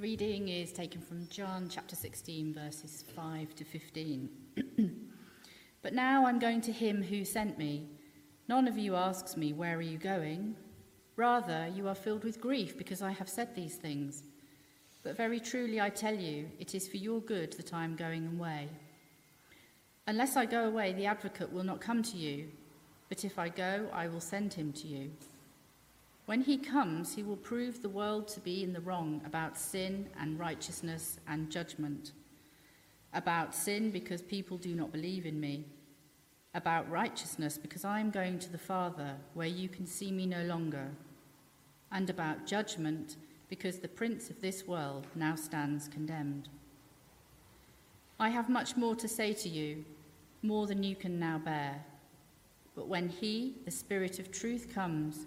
reading is taken from John chapter 16, verses 5 to 15. but now I'm going to him who sent me. None of you asks me, Where are you going? Rather, you are filled with grief because I have said these things. But very truly I tell you, it is for your good that I am going away. Unless I go away, the advocate will not come to you, but if I go, I will send him to you. When he comes, he will prove the world to be in the wrong about sin and righteousness and judgment. About sin, because people do not believe in me. About righteousness, because I am going to the Father, where you can see me no longer. And about judgment, because the prince of this world now stands condemned. I have much more to say to you, more than you can now bear. But when he, the Spirit of truth, comes,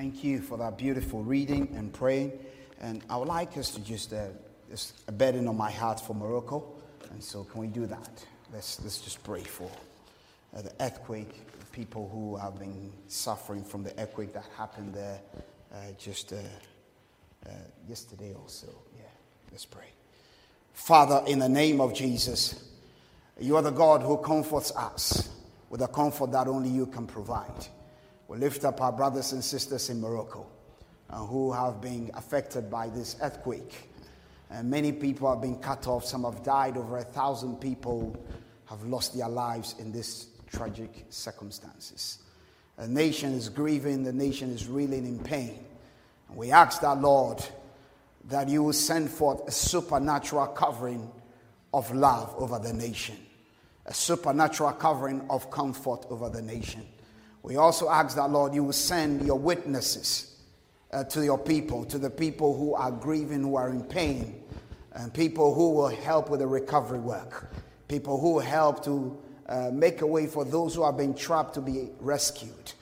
Thank you for that beautiful reading and praying. And I would like us to just, uh, just a burden on my heart for Morocco. And so, can we do that? Let's, let's just pray for uh, the earthquake, the people who have been suffering from the earthquake that happened there uh, just uh, uh, yesterday or so. Yeah, let's pray. Father, in the name of Jesus, you are the God who comforts us with a comfort that only you can provide. We lift up our brothers and sisters in Morocco uh, who have been affected by this earthquake. And many people have been cut off. Some have died. Over a thousand people have lost their lives in these tragic circumstances. The nation is grieving, the nation is reeling in pain. And we ask that, Lord, that you will send forth a supernatural covering of love over the nation, a supernatural covering of comfort over the nation. We also ask that, Lord, you will send your witnesses uh, to your people, to the people who are grieving, who are in pain, and people who will help with the recovery work, people who will help to uh, make a way for those who have been trapped to be rescued.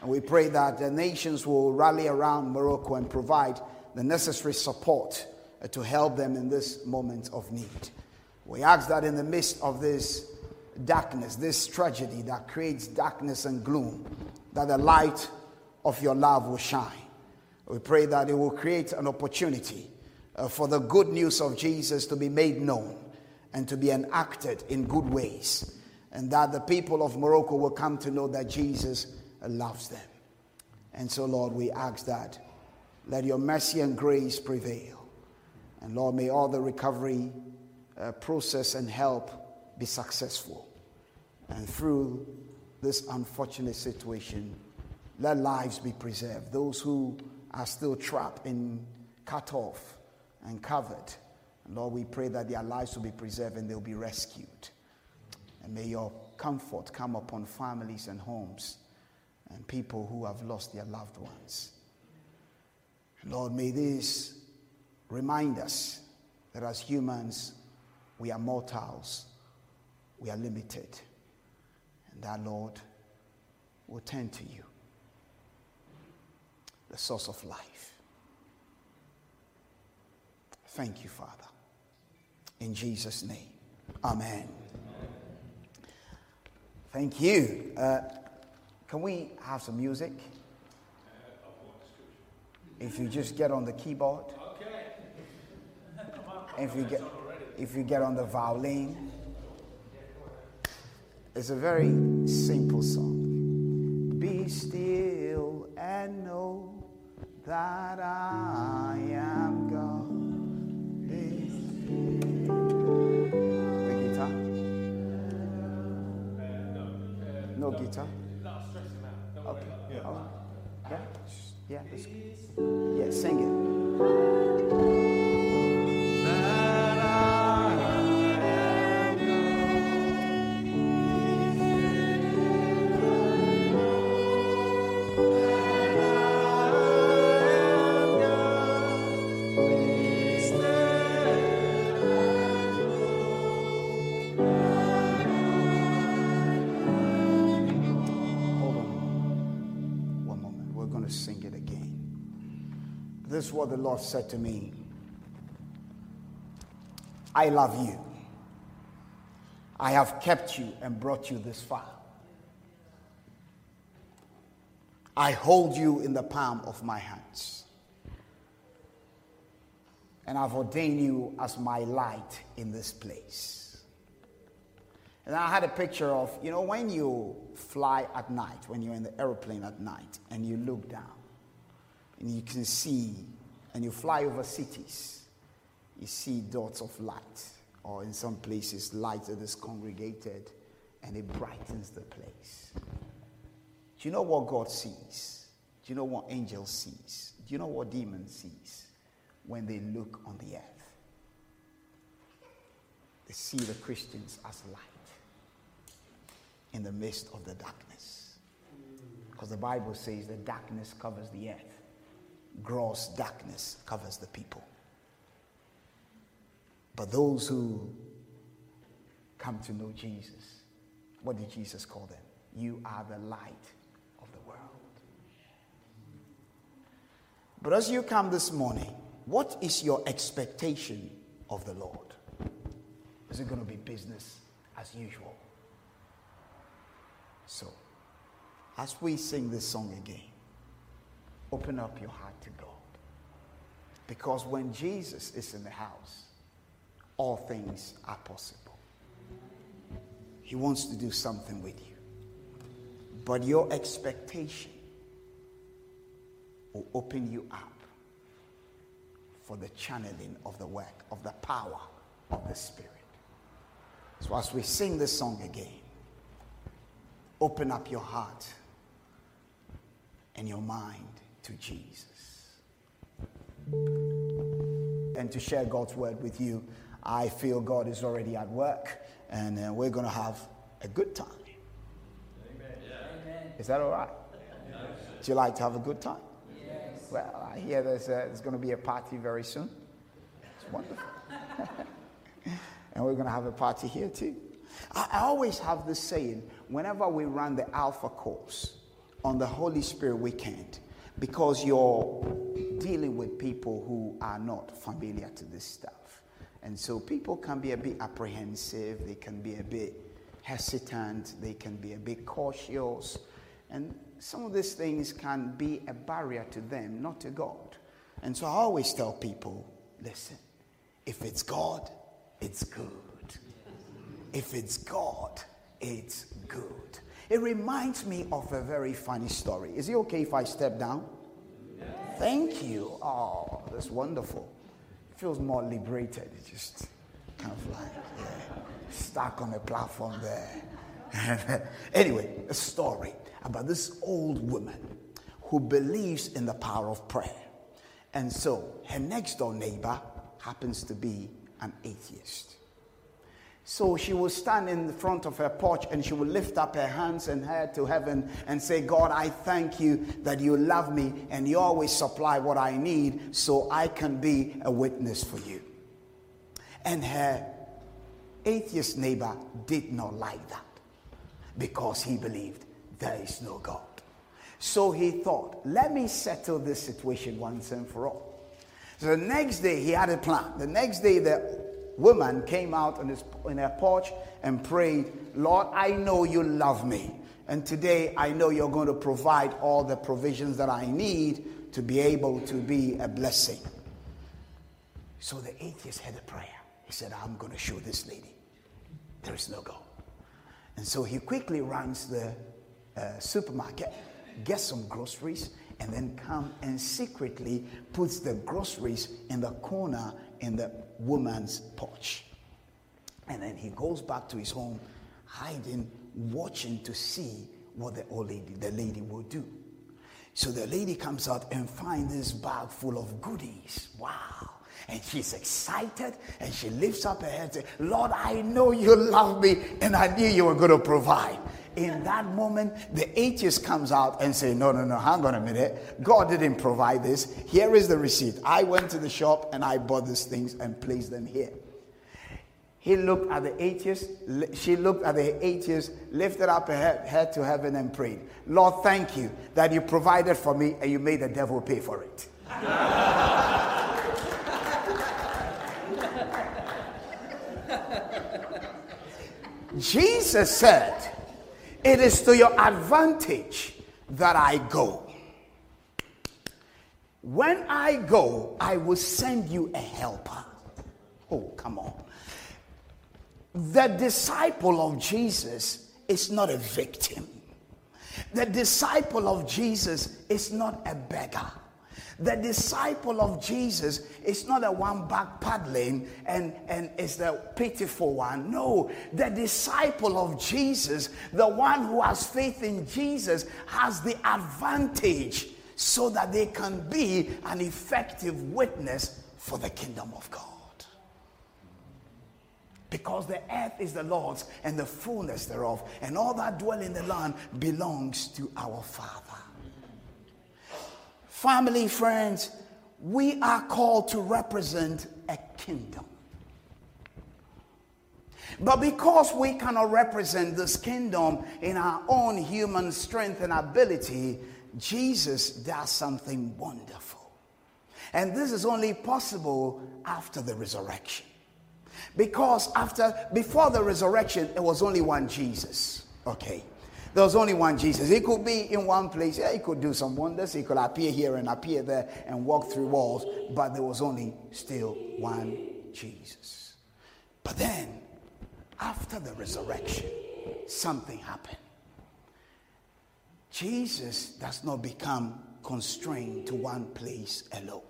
And we pray that the nations will rally around Morocco and provide the necessary support uh, to help them in this moment of need. We ask that in the midst of this darkness, this tragedy that creates darkness and gloom, that the light of your love will shine. We pray that it will create an opportunity uh, for the good news of Jesus to be made known and to be enacted in good ways, and that the people of Morocco will come to know that Jesus loves them. And so, Lord, we ask that let your mercy and grace prevail. And Lord, may all the recovery uh, process and help be successful. And through this unfortunate situation, let lives be preserved. Those who are still trapped and cut off and covered. Lord, we pray that their lives will be preserved and they'll be rescued. And may your comfort come upon families and homes and people who have lost their loved ones. Lord, may this remind us that as humans, we are mortals we are limited. And that, Lord, will turn to you, the source of life. Thank you, Father. In Jesus' name, amen. Thank you. Uh, can we have some music? If you just get on the keyboard. If you get, if you get on the violin. It's a very simple song. Be still and know that I am God. Be the guitar? No guitar? Okay. Oh. Yeah. Yeah. Yeah. Sing it. This is what the Lord said to me I love you. I have kept you and brought you this far. I hold you in the palm of my hands. And I've ordained you as my light in this place. And I had a picture of, you know, when you fly at night, when you're in the airplane at night, and you look down, and you can see, and you fly over cities, you see dots of light, or in some places, light that is congregated, and it brightens the place. Do you know what God sees? Do you know what angels sees? Do you know what demons sees when they look on the earth? They see the Christians as light in the midst of the darkness. Because the Bible says the darkness covers the earth, gross darkness covers the people. But those who come to know Jesus, what did Jesus call them? You are the light of the world. But as you come this morning, what is your expectation of the Lord? Is it going to be business as usual? So, as we sing this song again, open up your heart to God. Because when Jesus is in the house, all things are possible. He wants to do something with you. But your expectation will open you up for the channeling of the work, of the power of the Spirit. So as we sing this song again, open up your heart and your mind to Jesus. And to share God's word with you, I feel God is already at work and uh, we're going to have a good time. Amen. Is that all right? Yes. Do you like to have a good time? Well, I hear there's, a, there's going to be a party very soon. It's wonderful. and we're going to have a party here too. I, I always have this saying whenever we run the Alpha course on the Holy Spirit weekend, because you're dealing with people who are not familiar to this stuff. And so people can be a bit apprehensive, they can be a bit hesitant, they can be a bit cautious. And some of these things can be a barrier to them, not to God. And so I always tell people listen, if it's God, it's good. If it's God, it's good. It reminds me of a very funny story. Is it okay if I step down? Yes. Thank you. Oh, that's wonderful. It feels more liberated. It's just kind of like yeah, stuck on a platform there. anyway, a story about this old woman who believes in the power of prayer. And so her next door neighbor happens to be an atheist. So she will stand in the front of her porch and she will lift up her hands and head to heaven and say, God, I thank you that you love me and you always supply what I need so I can be a witness for you. And her atheist neighbor did not like that because he believed there is no God. So he thought, let me settle this situation once and for all. So the next day he had a plan. The next day the woman came out on, his, on her porch and prayed, Lord, I know you love me. And today I know you're going to provide all the provisions that I need to be able to be a blessing. So the atheist had a prayer. He said, I'm going to show this lady there is no God. And so he quickly runs the uh, supermarket, gets some groceries, and then come and secretly puts the groceries in the corner in the woman's porch. And then he goes back to his home, hiding, watching to see what the old lady, the lady will do. So the lady comes out and finds this bag full of goodies. Wow. And she's excited and she lifts up her head and says, Lord, I know you love me and I knew you were going to provide in that moment, the atheist comes out and say, no, no, no, hang on a minute. God didn't provide this. Here is the receipt. I went to the shop and I bought these things and placed them here. He looked at the atheist. She looked at the atheist, lifted up her head, head to heaven and prayed, Lord, thank you that you provided for me and you made the devil pay for it. Jesus said, It is to your advantage that I go. When I go, I will send you a helper. Oh, come on. The disciple of Jesus is not a victim. The disciple of Jesus is not a beggar. The disciple of Jesus is not the one back paddling and, and is the pitiful one. No, the disciple of Jesus, the one who has faith in Jesus, has the advantage so that they can be an effective witness for the kingdom of God. Because the earth is the Lord's and the fullness thereof, and all that dwell in the land belongs to our Father. Family, friends, we are called to represent a kingdom. But because we cannot represent this kingdom in our own human strength and ability, Jesus does something wonderful. And this is only possible after the resurrection. Because after before the resurrection, it was only one Jesus. Okay. There was only one Jesus. He could be in one place. Yeah, he could do some wonders. He could appear here and appear there and walk through walls. But there was only still one Jesus. But then, after the resurrection, something happened. Jesus does not become constrained to one place alone.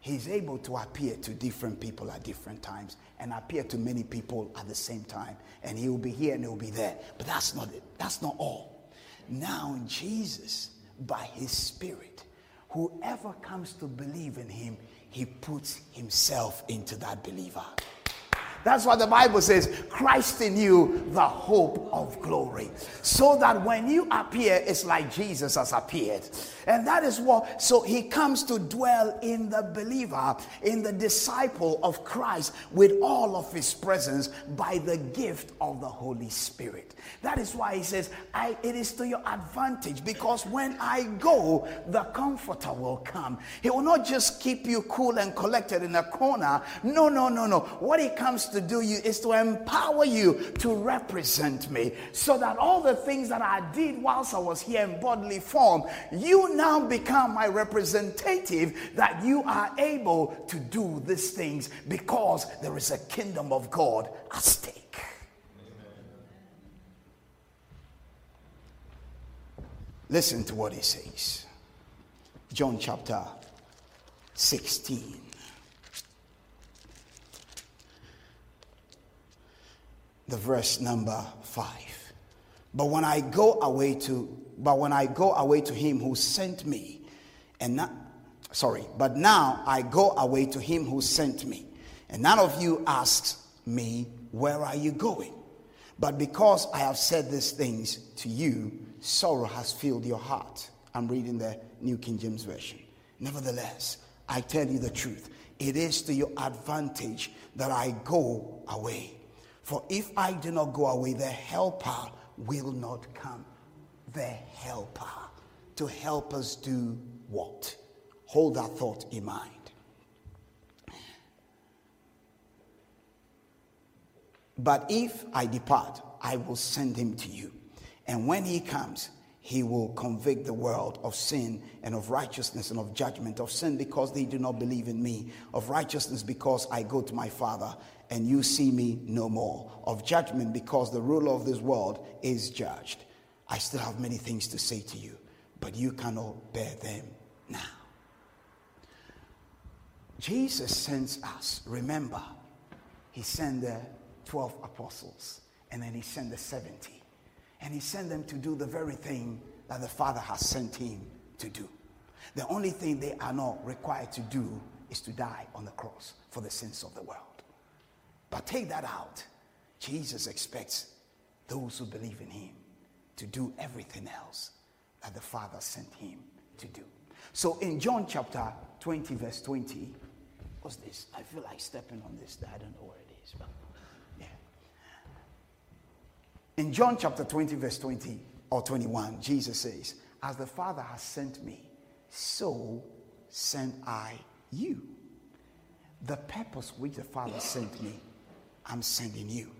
He's able to appear to different people at different times and appear to many people at the same time. And he will be here and he will be there. But that's not it. That's not all. Now, Jesus, by his Spirit, whoever comes to believe in him, he puts himself into that believer. That's what the Bible says Christ in you, the hope of glory. So that when you appear, it's like Jesus has appeared. And that is what, so he comes to dwell in the believer, in the disciple of Christ, with all of his presence by the gift of the Holy Spirit. That is why he says, I, It is to your advantage because when I go, the comforter will come. He will not just keep you cool and collected in a corner. No, no, no, no. What he comes to do you is to empower you to represent me so that all the things that I did whilst I was here in bodily form, you now become my representative that you are able to do these things because there is a kingdom of God at stake. Listen to what he says. John chapter 16. The verse number five. But when I go away to, but when I go away to him who sent me, and not, sorry, but now I go away to him who sent me, and none of you asks me, where are you going? But because I have said these things to you, sorrow has filled your heart. I'm reading the New King James Version. Nevertheless, I tell you the truth. It is to your advantage that I go away. For if I do not go away, the helper will not come. The helper. To help us do what? Hold that thought in mind. But if I depart, I will send him to you. And when he comes, he will convict the world of sin and of righteousness and of judgment of sin because they do not believe in me of righteousness because i go to my father and you see me no more of judgment because the ruler of this world is judged i still have many things to say to you but you cannot bear them now jesus sends us remember he sent the 12 apostles and then he sent the 70 and he sent them to do the very thing that the Father has sent him to do. The only thing they are not required to do is to die on the cross for the sins of the world. But take that out. Jesus expects those who believe in him to do everything else that the Father sent him to do. So in John chapter 20, verse 20, what's this? I feel like stepping on this. I don't know where it is. But yeah. in John chapter 20, verse 20 or 21, Jesus says, As the Father has sent me, so sent I you. The purpose which the Father sent me, I'm sending you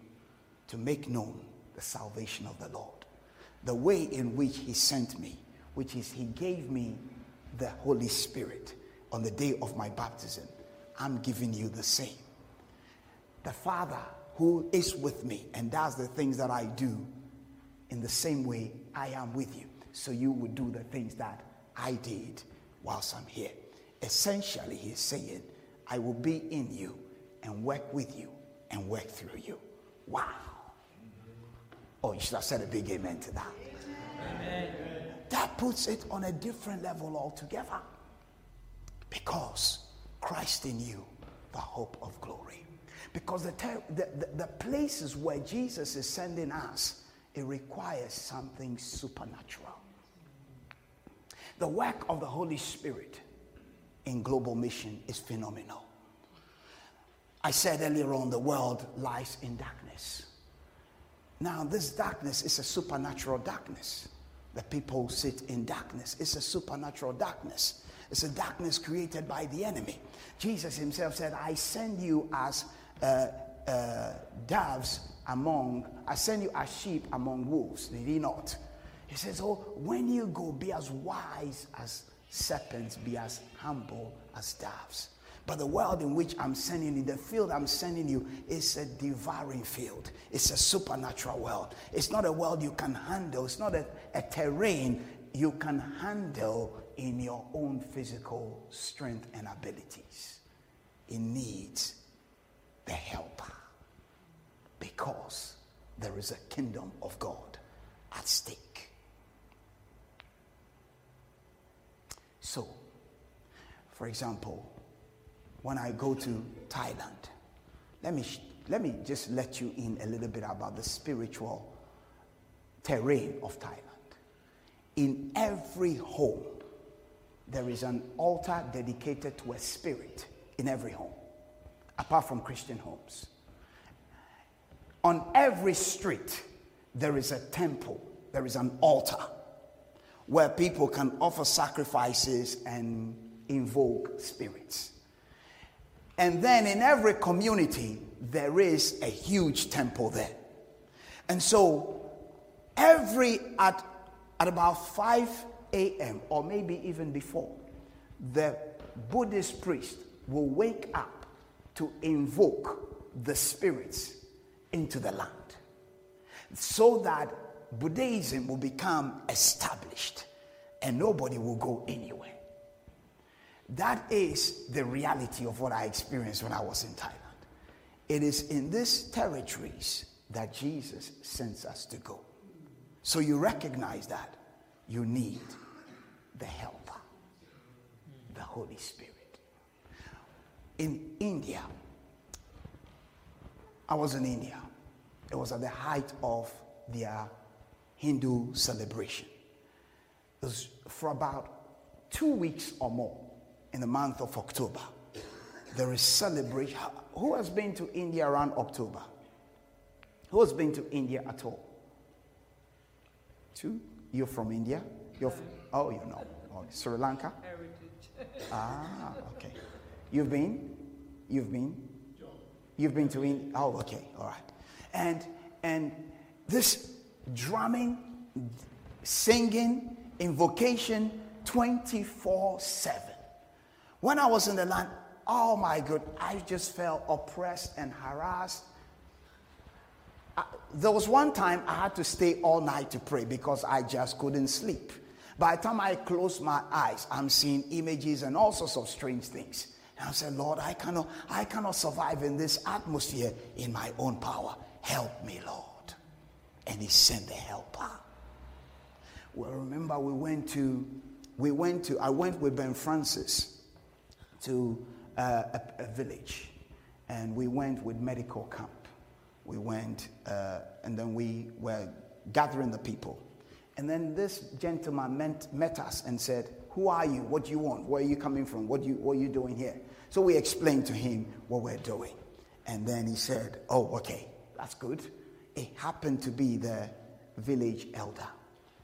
to make known the salvation of the Lord. The way in which He sent me, which is He gave me the Holy Spirit on the day of my baptism, I'm giving you the same. The Father who is with me and does the things that I do, in the same way I am with you. So you would do the things that I did whilst I'm here. Essentially, he's saying, I will be in you and work with you and work through you. Wow. Oh, you should have said a big amen to that. Amen. That puts it on a different level altogether. Because Christ in you, the hope of glory. Because the, ter- the, the, the places where Jesus is sending us, it requires something supernatural. The work of the Holy Spirit in global mission is phenomenal. I said earlier on, the world lies in darkness. Now, this darkness is a supernatural darkness. The people sit in darkness. It's a supernatural darkness. It's a darkness created by the enemy. Jesus himself said, I send you as uh, uh, doves among, I send you as sheep among wolves. Did he not? He says, Oh, when you go, be as wise as serpents, be as humble as doves. But the world in which I'm sending you, the field I'm sending you, is a devouring field. It's a supernatural world. It's not a world you can handle, it's not a, a terrain you can handle in your own physical strength and abilities. It needs the helper because there is a kingdom of God at stake. So, for example, when I go to Thailand, let me, let me just let you in a little bit about the spiritual terrain of Thailand. In every home, there is an altar dedicated to a spirit in every home, apart from Christian homes. On every street, there is a temple, there is an altar where people can offer sacrifices and invoke spirits. And then in every community, there is a huge temple there. And so every at, at about 5 a.m. or maybe even before, the Buddhist priest will wake up to invoke the spirits into the land so that Buddhism will become established and nobody will go anywhere. That is the reality of what I experienced when I was in Thailand. It is in these territories that Jesus sends us to go. So you recognize that you need the helper, the Holy Spirit. In India, I was in India. It was at the height of their Hindu celebration. It was for about two weeks or more in the month of October. There is celebration. Who has been to India around October? Who has been to India at all? Two? You're from India? You're from, oh, you know. Oh, Sri Lanka? Heritage. ah, okay. You've been? You've been? You've been to India? Oh, okay. All right. And, and this drumming, singing, invocation 24 7. When I was in the land, oh my God, I just felt oppressed and harassed. I, there was one time I had to stay all night to pray because I just couldn't sleep. By the time I closed my eyes, I'm seeing images and all sorts of strange things. And I said, Lord, I cannot, I cannot survive in this atmosphere in my own power. Help me, Lord. And he sent the helper. Well, remember we went to, we went to, I went with Ben Francis to uh, a, a, village, and we went with medical camp. We went, uh, and then we were gathering the people. And then this gentleman met, met us and said, Who are you? What do you want? Where are you coming from? What, you, what are you doing here? So we explained to him what we're doing. And then he said, Oh, okay, that's good. It happened to be the village elder.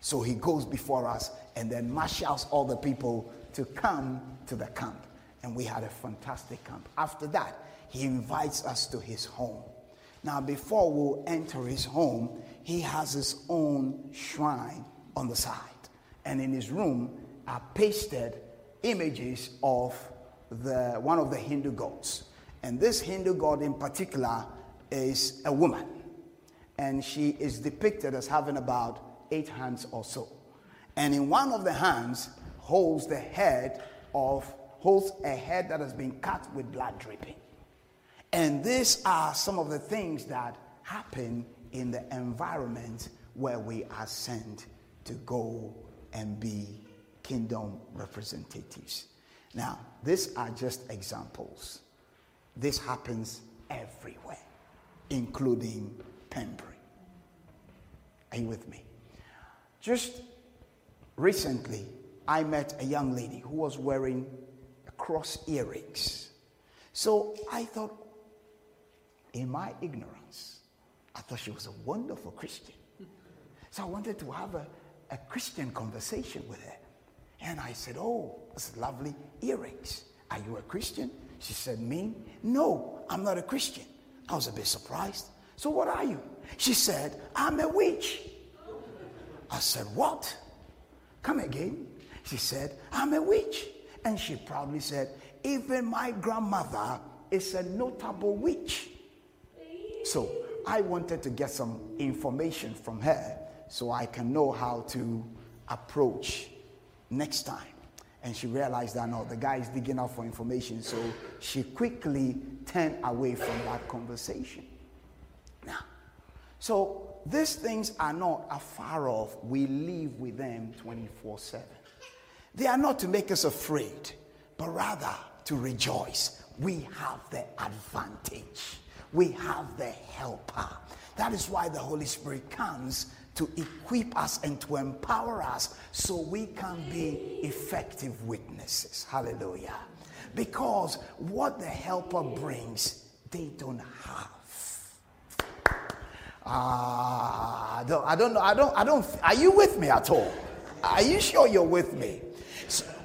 So he goes before us and then marshals all the people to come to the camp. And we had a fantastic camp. After that, he invites us to his home. Now, before we enter his home, he has his own shrine on the side. And in his room are pasted images of the, one of the Hindu gods. And this Hindu god in particular is a woman. And she is depicted as having about eight hands or so. And in one of the hands holds the head of, holds a head that has been cut with blood dripping. And these are some of the things that happen in the environment where we are sent to go and be kingdom representatives. Now, these are just examples. This happens everywhere, including Pembury. Are you with me? Just recently, I met a young lady who was wearing cross earrings. So I thought, in my ignorance, I thought she was a wonderful Christian. So I wanted to have a, a Christian conversation with her. And I said, Oh, those lovely earrings. Are you a Christian? She said, Me? No, I'm not a Christian. I was a bit surprised. So what are you? She said, I'm a witch. I said, What? Come again. She said, I'm a witch. And she proudly said, Even my grandmother is a notable witch. So I wanted to get some information from her so I can know how to approach next time. And she realized that no, the guy is digging out for information. So she quickly turned away from that conversation. Now, so these things are not afar off. We live with them 24 7. They are not to make us afraid, but rather to rejoice. We have the advantage, we have the helper. That is why the Holy Spirit comes to equip us and to empower us so we can be effective witnesses. Hallelujah. Because what the helper brings, they don't have. Ah, I don't, I don't know. I don't, I don't, are you with me at all? Are you sure you're with me?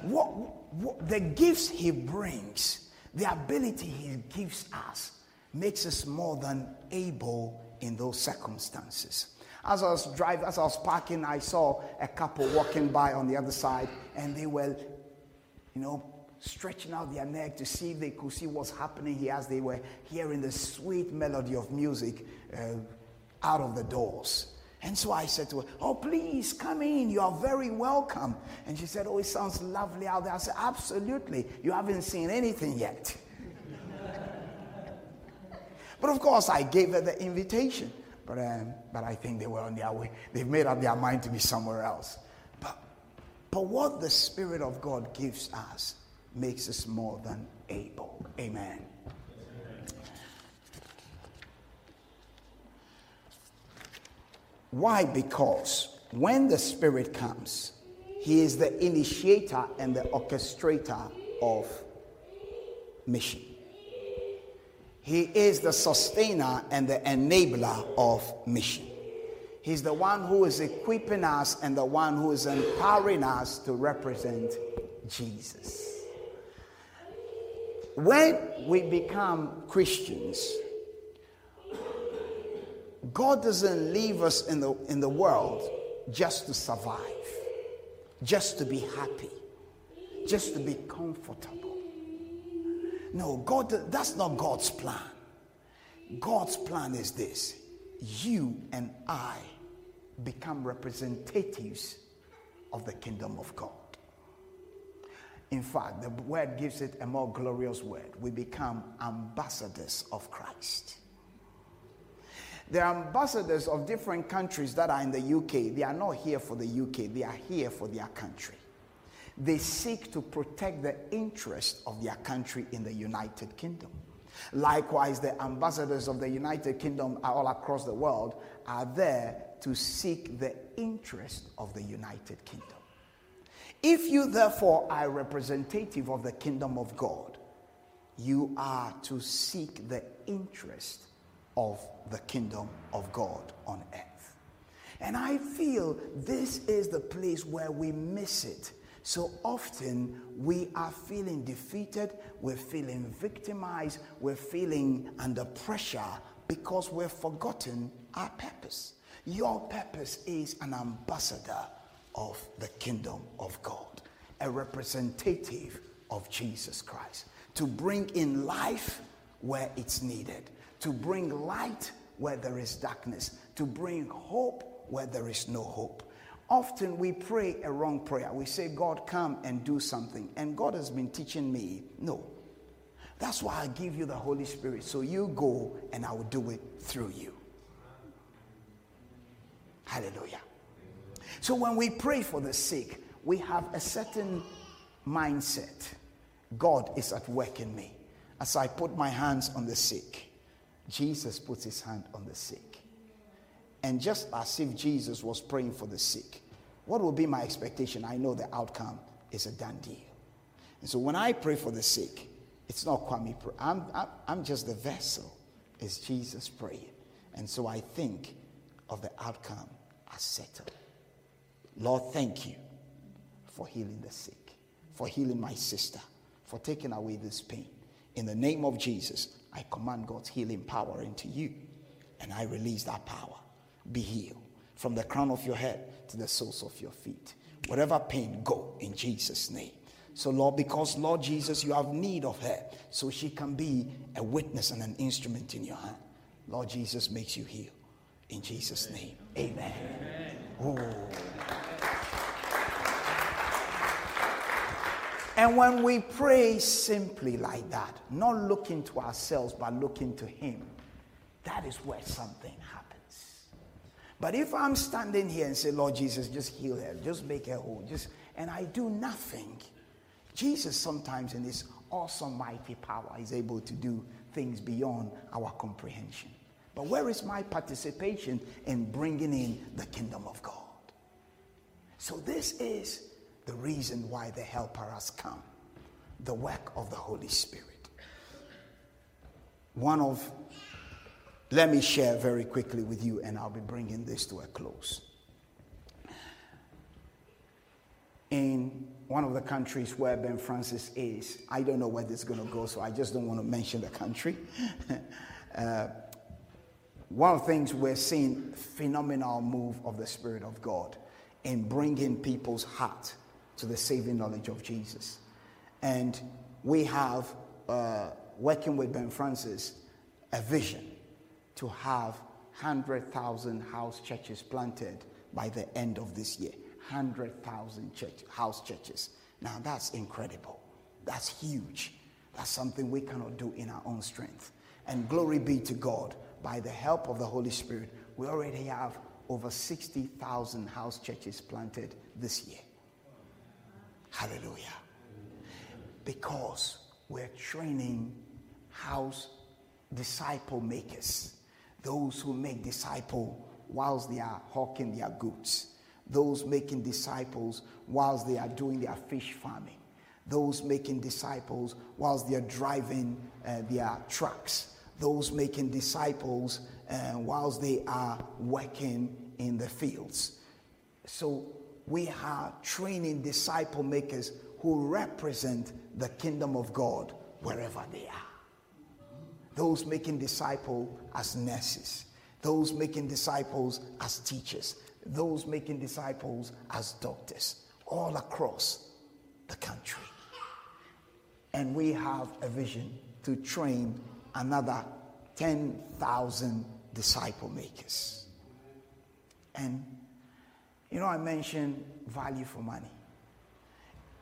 What, what the gifts he brings, the ability he gives us, makes us more than able in those circumstances. As I was driving, as I was parking, I saw a couple walking by on the other side, and they were, you know, stretching out their neck to see if they could see what's happening here as they were hearing the sweet melody of music uh, out of the doors. And so I said to her, Oh, please come in. You are very welcome. And she said, Oh, it sounds lovely out there. I said, Absolutely. You haven't seen anything yet. but of course, I gave her the invitation. But, um, but I think they were on their way. They've made up their mind to be somewhere else. But, but what the Spirit of God gives us makes us more than able. Amen. Why? Because when the Spirit comes, He is the initiator and the orchestrator of mission. He is the sustainer and the enabler of mission. He's the one who is equipping us and the one who is empowering us to represent Jesus. When we become Christians, God doesn't leave us in the, in the world just to survive, just to be happy, just to be comfortable. No, God, that's not God's plan. God's plan is this you and I become representatives of the kingdom of God. In fact, the word gives it a more glorious word. We become ambassadors of Christ. There are ambassadors of different countries that are in the UK. They are not here for the UK, they are here for their country. They seek to protect the interest of their country in the United Kingdom. Likewise, the ambassadors of the United Kingdom all across the world are there to seek the interest of the United Kingdom. If you, therefore, are representative of the kingdom of God, you are to seek the interest of the kingdom of God on earth. And I feel this is the place where we miss it So often we are feeling defeated, we're feeling victimized, we're feeling under pressure because we've forgotten our purpose. Your purpose is an ambassador of the kingdom of God, a representative of Jesus Christ, to bring in life where it's needed, to bring light where there is darkness, to bring hope where there is no hope. Often we pray a wrong prayer. We say, God, come and do something. And God has been teaching me, no. That's why I give you the Holy Spirit. So you go and I will do it through you. Hallelujah. So when we pray for the sick, we have a certain mindset. God is at work in me. As I put my hands on the sick, Jesus puts his hand on the sick. And just as if Jesus was praying for the sick, what will be my expectation? I know the outcome is a done deal. And so when I pray for the sick, it's not Kwame. I'm, I'm, I'm just the vessel. It's Jesus praying. And so I think of the outcome as settled. Lord, thank you for healing the sick, for healing my sister, for taking away this pain. In the name of Jesus, I command God's healing power into you, and I release that power. Be healed from the crown of your head to the soles of your feet. Whatever pain, go in Jesus' name. So, Lord, because, Lord Jesus, you have need of her so she can be a witness and an instrument in your hand. Lord Jesus makes you heal. In Jesus' name, amen. amen. And when we pray simply like that, not looking to ourselves, but looking to Him, that is where something happens. But if I'm standing here and say, Lord Jesus, just heal her, just make her whole, just, and I do nothing, Jesus sometimes in His awesome, mighty power is able to do things beyond our comprehension. But where is my participation in bringing in the kingdom of God? So, this is the reason why the Helper has come the work of the Holy Spirit. One of, let me share very quickly with you, and I'll be bringing this to a close. In one of the countries where Ben Francis is, I don't know where this is going to go, so I just don't want to mention the country. uh, one of the things we're seeing phenomenal move of the Spirit of God in bringing people's heart to the saving knowledge of Jesus. And we have, uh, working with Ben Francis, a vision to have 100,000 house churches planted by the end of this year. 100,000 church, house churches. Now that's incredible. That's huge. That's something we cannot do in our own strength. And glory be to God, by the help of the Holy Spirit, we already have over 60,000 house churches planted this year. Hallelujah. Because we're training house disciple makers, those who make disciple whilst they are hawking their goods, those making disciples whilst they are doing their fish farming, those making disciples whilst they are driving uh, their trucks, those making disciples uh, whilst they are working in the fields. So we are training disciple makers who represent the kingdom of God wherever they are. Those making disciples as nurses, those making disciples as teachers, those making disciples as doctors, all across the country. And we have a vision to train another 10,000 disciple makers. And you know, I mentioned value for money.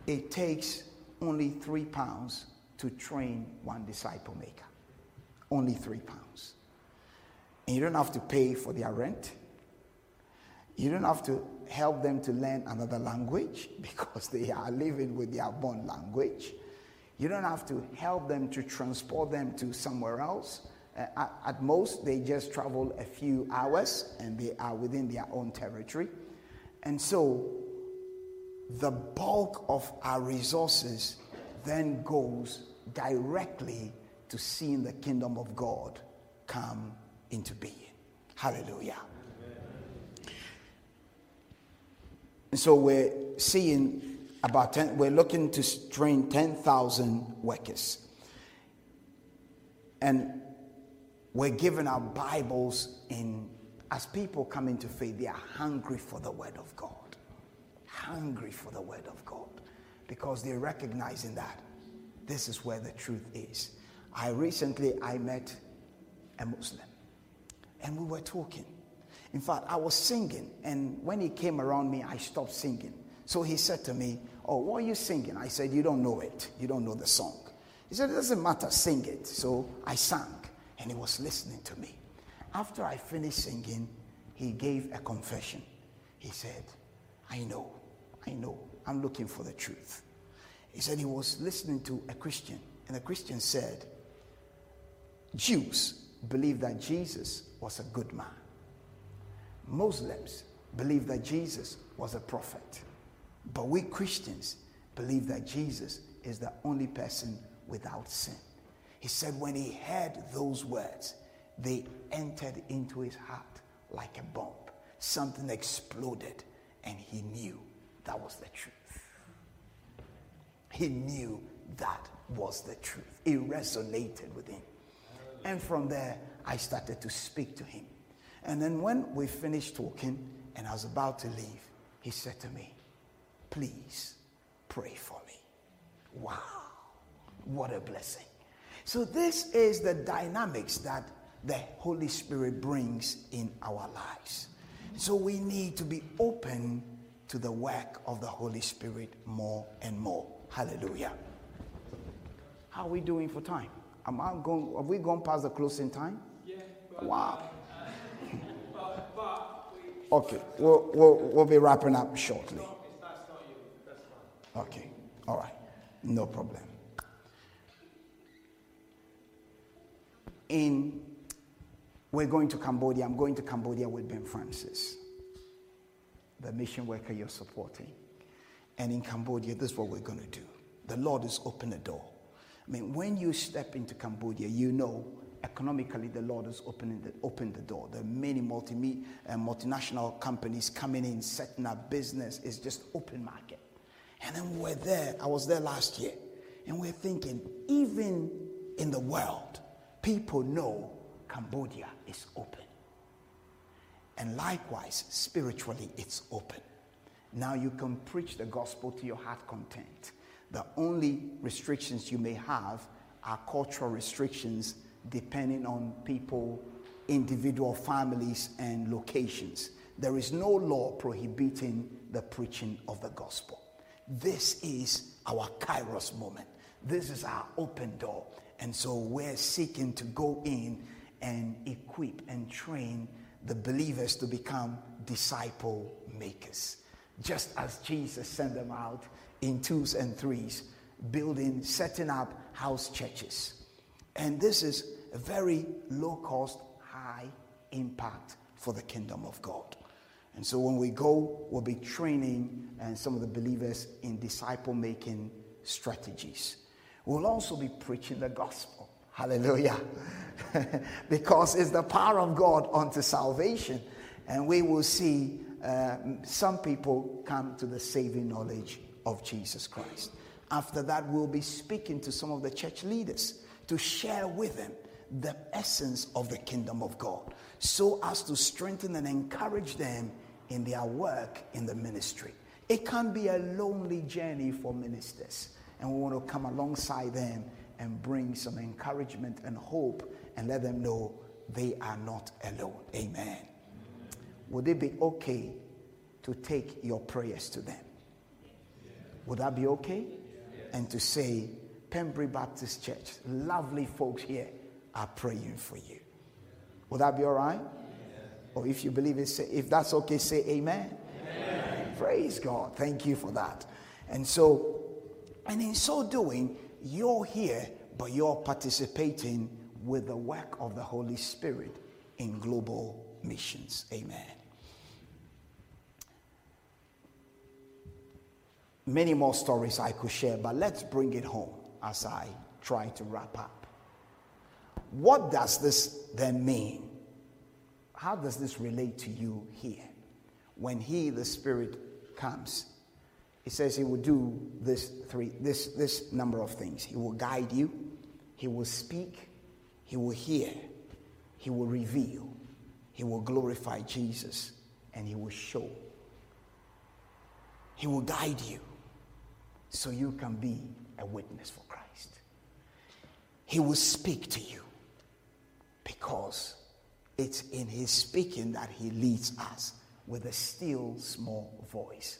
It takes only three pounds to train one disciple maker. Only three pounds. And you don't have to pay for their rent. You don't have to help them to learn another language because they are living with their born language. You don't have to help them to transport them to somewhere else. Uh, at, at most, they just travel a few hours and they are within their own territory. And so the bulk of our resources then goes directly to seeing the kingdom of God come into being. Hallelujah. And so we're seeing about 10, we're looking to train 10,000 workers. And we're giving our Bibles in, as people come into faith, they are hungry for the Word of God. Hungry for the Word of God. Because they're recognizing that this is where the truth is. I recently, I met a Muslim and we were talking. In fact, I was singing, and when he came around me, I stopped singing. So he said to me, Oh, what are you singing? I said, You don't know it. You don't know the song. He said, It doesn't matter, sing it. So I sang, and he was listening to me. After I finished singing, he gave a confession. He said, I know, I know, I'm looking for the truth. He said he was listening to a Christian, and the Christian said, Jews believe that Jesus was a good man. Muslims believe that Jesus was a prophet. But we Christians believe that Jesus is the only person without sin. He said when he heard those words, they entered into his heart like a bomb. Something exploded, and he knew that was the truth. He knew that was the truth. It resonated with him. And from there, I started to speak to him. And then when we finished talking and I was about to leave, he said to me, Please pray for me. Wow, what a blessing. So, this is the dynamics that the Holy Spirit brings in our lives. So, we need to be open to the work of the Holy Spirit more and more. Hallelujah. How are we doing for time? Am I going, have we gone past the closing time? Yeah. Wow. But, but we, Okay, we'll, we'll, we'll be wrapping up shortly. that's not you. That's fine. Okay, all right, no problem. In, we're going to Cambodia. I'm going to Cambodia with Ben Francis, the mission worker you're supporting. And in Cambodia, this is what we're going to do. The Lord has opened the door. I mean, when you step into Cambodia, you know economically the Lord has opened the, opened the door. There are many multi, uh, multinational companies coming in, setting up business. It's just open market. And then we're there. I was there last year. And we're thinking, even in the world, people know Cambodia is open. And likewise, spiritually, it's open. Now you can preach the gospel to your heart content. The only restrictions you may have are cultural restrictions depending on people, individual families, and locations. There is no law prohibiting the preaching of the gospel. This is our kairos moment. This is our open door. And so we're seeking to go in and equip and train the believers to become disciple makers. Just as Jesus sent them out in twos and threes, building, setting up house churches. And this is a very low cost, high impact for the kingdom of God. And so when we go, we'll be training and some of the believers in disciple making strategies. We'll also be preaching the gospel. Hallelujah. because it's the power of God unto salvation. And we will see uh, some people come to the saving knowledge of Jesus Christ. After that, we'll be speaking to some of the church leaders to share with them the essence of the kingdom of God so as to strengthen and encourage them in their work in the ministry. It can be a lonely journey for ministers, and we want to come alongside them and bring some encouragement and hope and let them know they are not alone. Amen. Would it be okay to take your prayers to them? Would that be okay? And to say, Pembury Baptist Church, lovely folks here are praying for you. Would that be all right? Or if you believe it, say, if that's okay, say amen. amen. Praise God. Thank you for that. And so, and in so doing, you're here, but you're participating with the work of the Holy Spirit in global missions. Amen. Many more stories I could share, but let's bring it home as I try to wrap up. What does this then mean? How does this relate to you here? When He, the Spirit, comes He says he will do this three, this, this number of things. He will guide you, he will speak, he will hear, he will reveal, he will glorify Jesus, and he will show. He will guide you so you can be a witness for Christ. He will speak to you because it's in his speaking that he leads us with a still small voice.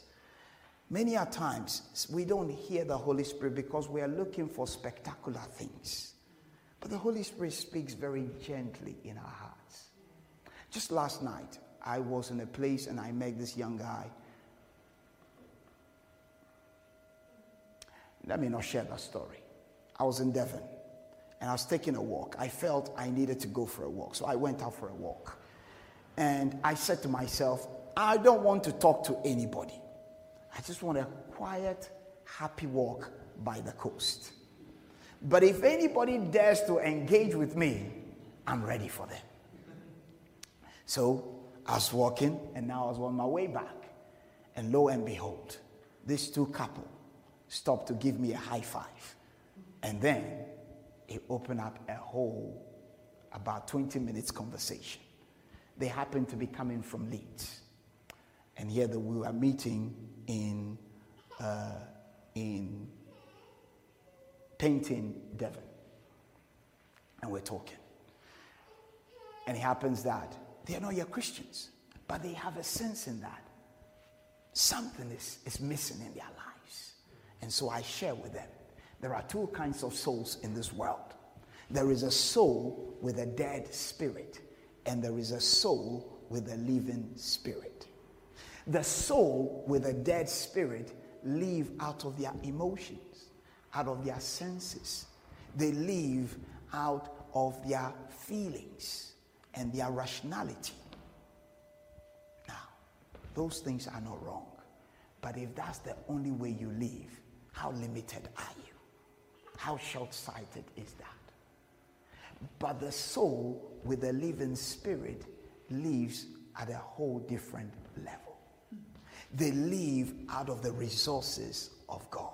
Many a times we don't hear the Holy Spirit because we are looking for spectacular things. But the Holy Spirit speaks very gently in our hearts. Just last night, I was in a place and I met this young guy. Let me not share that story. I was in Devon and I was taking a walk. I felt I needed to go for a walk, so I went out for a walk. And I said to myself, I don't want to talk to anybody. I just want a quiet, happy walk by the coast. But if anybody dares to engage with me, I'm ready for them. So I was walking, and now I was on my way back. And lo and behold, these two couple stopped to give me a high five. And then it opened up a whole about 20 minutes conversation. They happened to be coming from Leeds. And here that we were meeting in, uh, in Paignton, Devon. And we're talking. And it happens that they are not yet Christians, but they have a sense in that something is, is missing in their lives. And so I share with them there are two kinds of souls in this world there is a soul with a dead spirit, and there is a soul with a living spirit. The soul with a dead spirit live out of their emotions, out of their senses. They live out of their feelings and their rationality. Now, those things are not wrong. But if that's the only way you live, how limited are you? How short sighted is that? But the soul with a living spirit lives at a whole different level. They live out of the resources of God.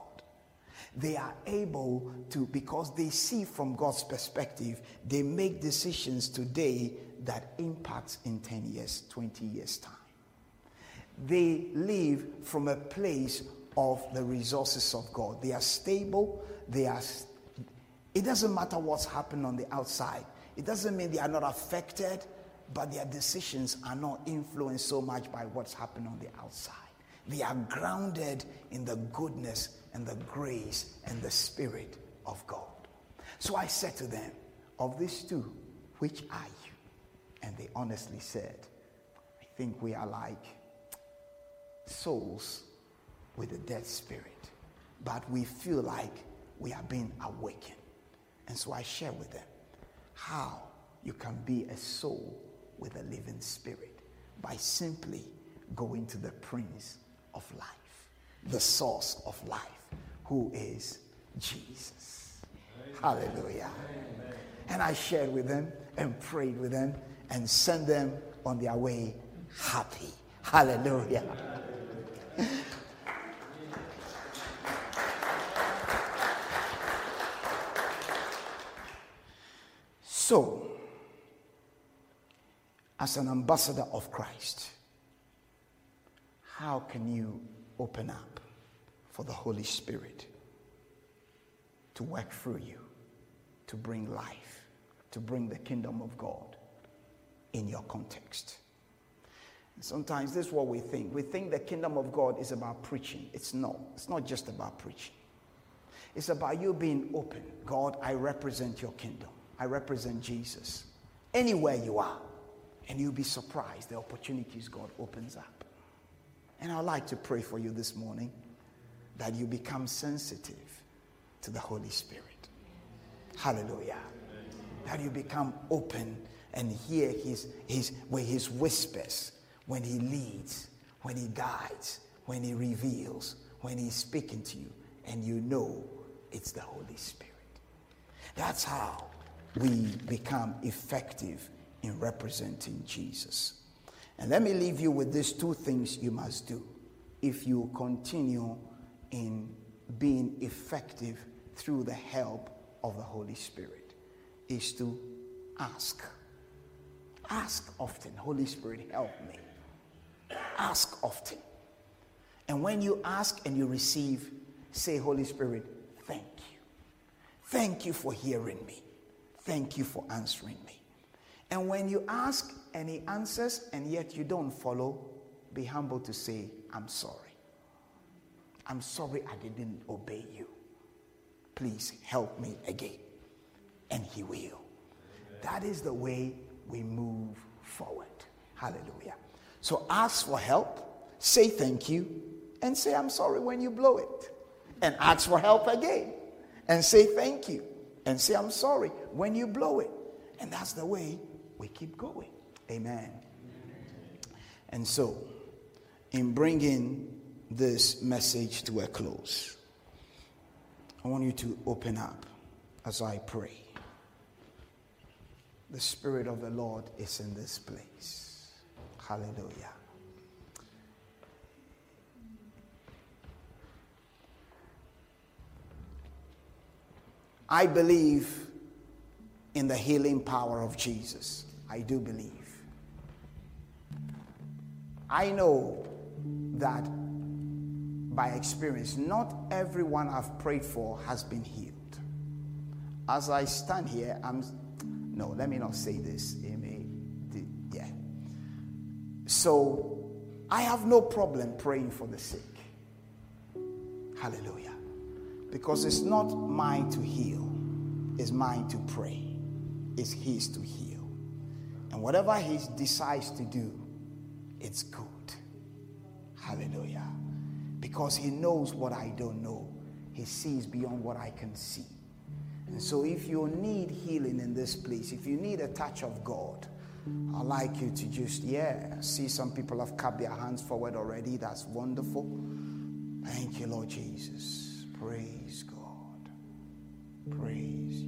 They are able to, because they see from God's perspective, they make decisions today that impacts in 10 years, 20 years' time. They live from a place of the resources of God. They are stable. They are. It doesn't matter what's happened on the outside. It doesn't mean they are not affected, but their decisions are not influenced so much by what's happened on the outside. They are grounded in the goodness and the grace and the spirit of God. So I said to them, Of these two, which are you? And they honestly said, I think we are like souls with a dead spirit, but we feel like we are being awakened. And so I share with them how you can be a soul with a living spirit by simply going to the Prince of life, the source of life, who is Jesus. Amen. Hallelujah. Amen. And I shared with them and prayed with them and sent them on their way happy. Hallelujah. So, as an ambassador of Christ, how can you open up for the Holy Spirit to work through you, to bring life, to bring the kingdom of God in your context? sometimes this is what we think. We think the kingdom of God is about preaching. It's not. It's not just about preaching. It's about you being open. God, I represent your kingdom. I represent Jesus. Anywhere you are, and you'll be surprised the opportunities God opens up. And I'd like to pray for you this morning that you become sensitive to the Holy Spirit. Hallelujah. That you become open and hear his, his, where his whispers when he leads, when he guides, when he reveals, when he's speaking to you, and you know it's the Holy Spirit. That's how we become effective in representing Jesus. And let me leave you with these two things you must do if you continue in being effective through the help of the Holy Spirit is to ask. Ask often. Holy Spirit, help me. Ask often. And when you ask and you receive, say, Holy Spirit, thank you. Thank you for hearing me. Thank you for answering me. And when you ask and he answers and yet you don't follow, be humble to say, I'm sorry. I'm sorry I didn't obey you. Please help me again. And he will. That is the way we move forward. Hallelujah. So ask for help, say thank you, and say I'm sorry when you blow it. And ask for help again and say thank you and say I'm sorry when you blow it. And that's the way we keep going. Amen. And so, in bringing this message to a close, I want you to open up as I pray. The Spirit of the Lord is in this place. Hallelujah. I believe in the healing power of Jesus. I do believe. I know that by experience, not everyone I've prayed for has been healed. As I stand here, I'm no, let me not say this. Yeah. So I have no problem praying for the sick. Hallelujah. Because it's not mine to heal, it's mine to pray. It's His to heal. And whatever He decides to do, it's good. Hallelujah. Because He knows what I don't know, He sees beyond what I can see. And so, if you need healing in this place, if you need a touch of God, I'd like you to just, yeah, see some people have cupped their hands forward already. That's wonderful. Thank you, Lord Jesus. Praise God. Praise